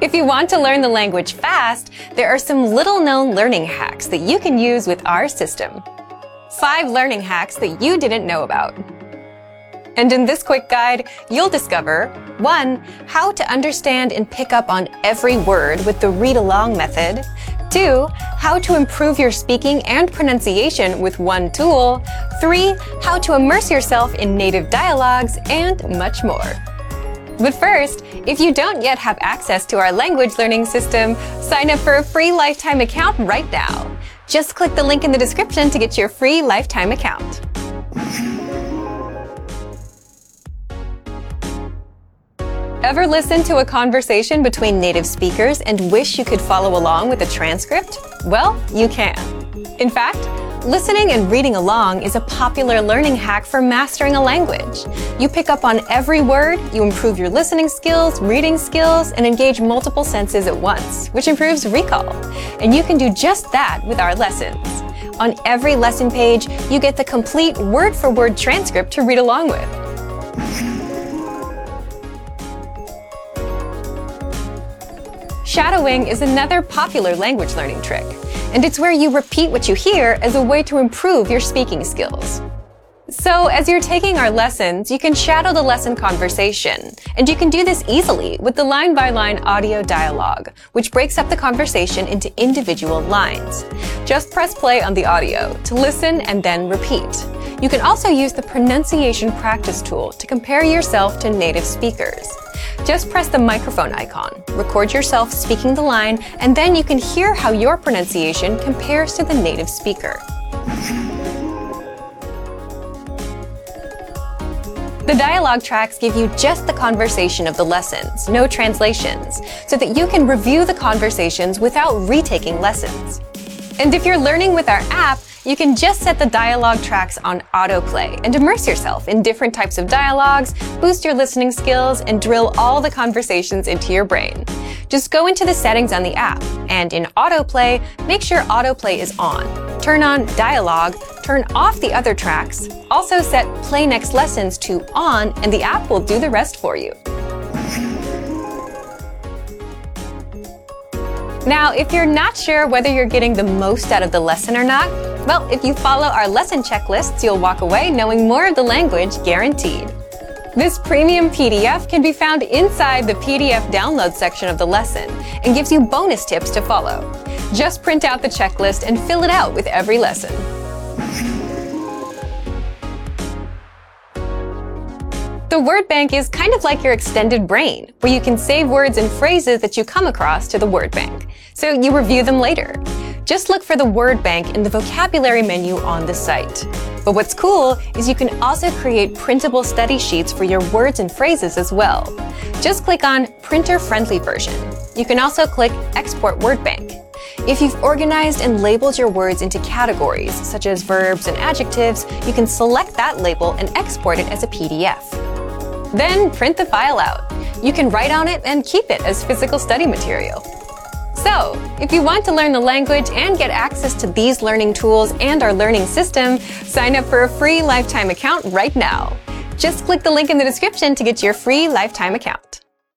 If you want to learn the language fast, there are some little known learning hacks that you can use with our system. Five learning hacks that you didn't know about. And in this quick guide, you'll discover 1. How to understand and pick up on every word with the read along method. 2. How to improve your speaking and pronunciation with one tool. 3. How to immerse yourself in native dialogues, and much more. But first, if you don't yet have access to our language learning system, sign up for a free lifetime account right now. Just click the link in the description to get your free lifetime account. Ever listen to a conversation between native speakers and wish you could follow along with a transcript? Well, you can. In fact, Listening and reading along is a popular learning hack for mastering a language. You pick up on every word, you improve your listening skills, reading skills, and engage multiple senses at once, which improves recall. And you can do just that with our lessons. On every lesson page, you get the complete word for word transcript to read along with. Shadowing is another popular language learning trick and it's where you repeat what you hear as a way to improve your speaking skills. So, as you're taking our lessons, you can shadow the lesson conversation. And you can do this easily with the line by line audio dialogue, which breaks up the conversation into individual lines. Just press play on the audio to listen and then repeat. You can also use the pronunciation practice tool to compare yourself to native speakers. Just press the microphone icon, record yourself speaking the line, and then you can hear how your pronunciation compares to the native speaker. The dialogue tracks give you just the conversation of the lessons, no translations, so that you can review the conversations without retaking lessons. And if you're learning with our app, you can just set the dialogue tracks on autoplay and immerse yourself in different types of dialogues, boost your listening skills, and drill all the conversations into your brain. Just go into the settings on the app, and in autoplay, make sure autoplay is on. Turn on dialogue, turn off the other tracks, also set play next lessons to on, and the app will do the rest for you. Now, if you're not sure whether you're getting the most out of the lesson or not, well, if you follow our lesson checklists, you'll walk away knowing more of the language guaranteed. This premium PDF can be found inside the PDF download section of the lesson and gives you bonus tips to follow. Just print out the checklist and fill it out with every lesson. The word bank is kind of like your extended brain, where you can save words and phrases that you come across to the word bank, so you review them later. Just look for the word bank in the vocabulary menu on the site. But what's cool is you can also create printable study sheets for your words and phrases as well. Just click on Printer Friendly Version. You can also click Export Word Bank. If you've organized and labeled your words into categories, such as verbs and adjectives, you can select that label and export it as a PDF. Then print the file out. You can write on it and keep it as physical study material. So, if you want to learn the language and get access to these learning tools and our learning system, sign up for a free lifetime account right now. Just click the link in the description to get your free lifetime account.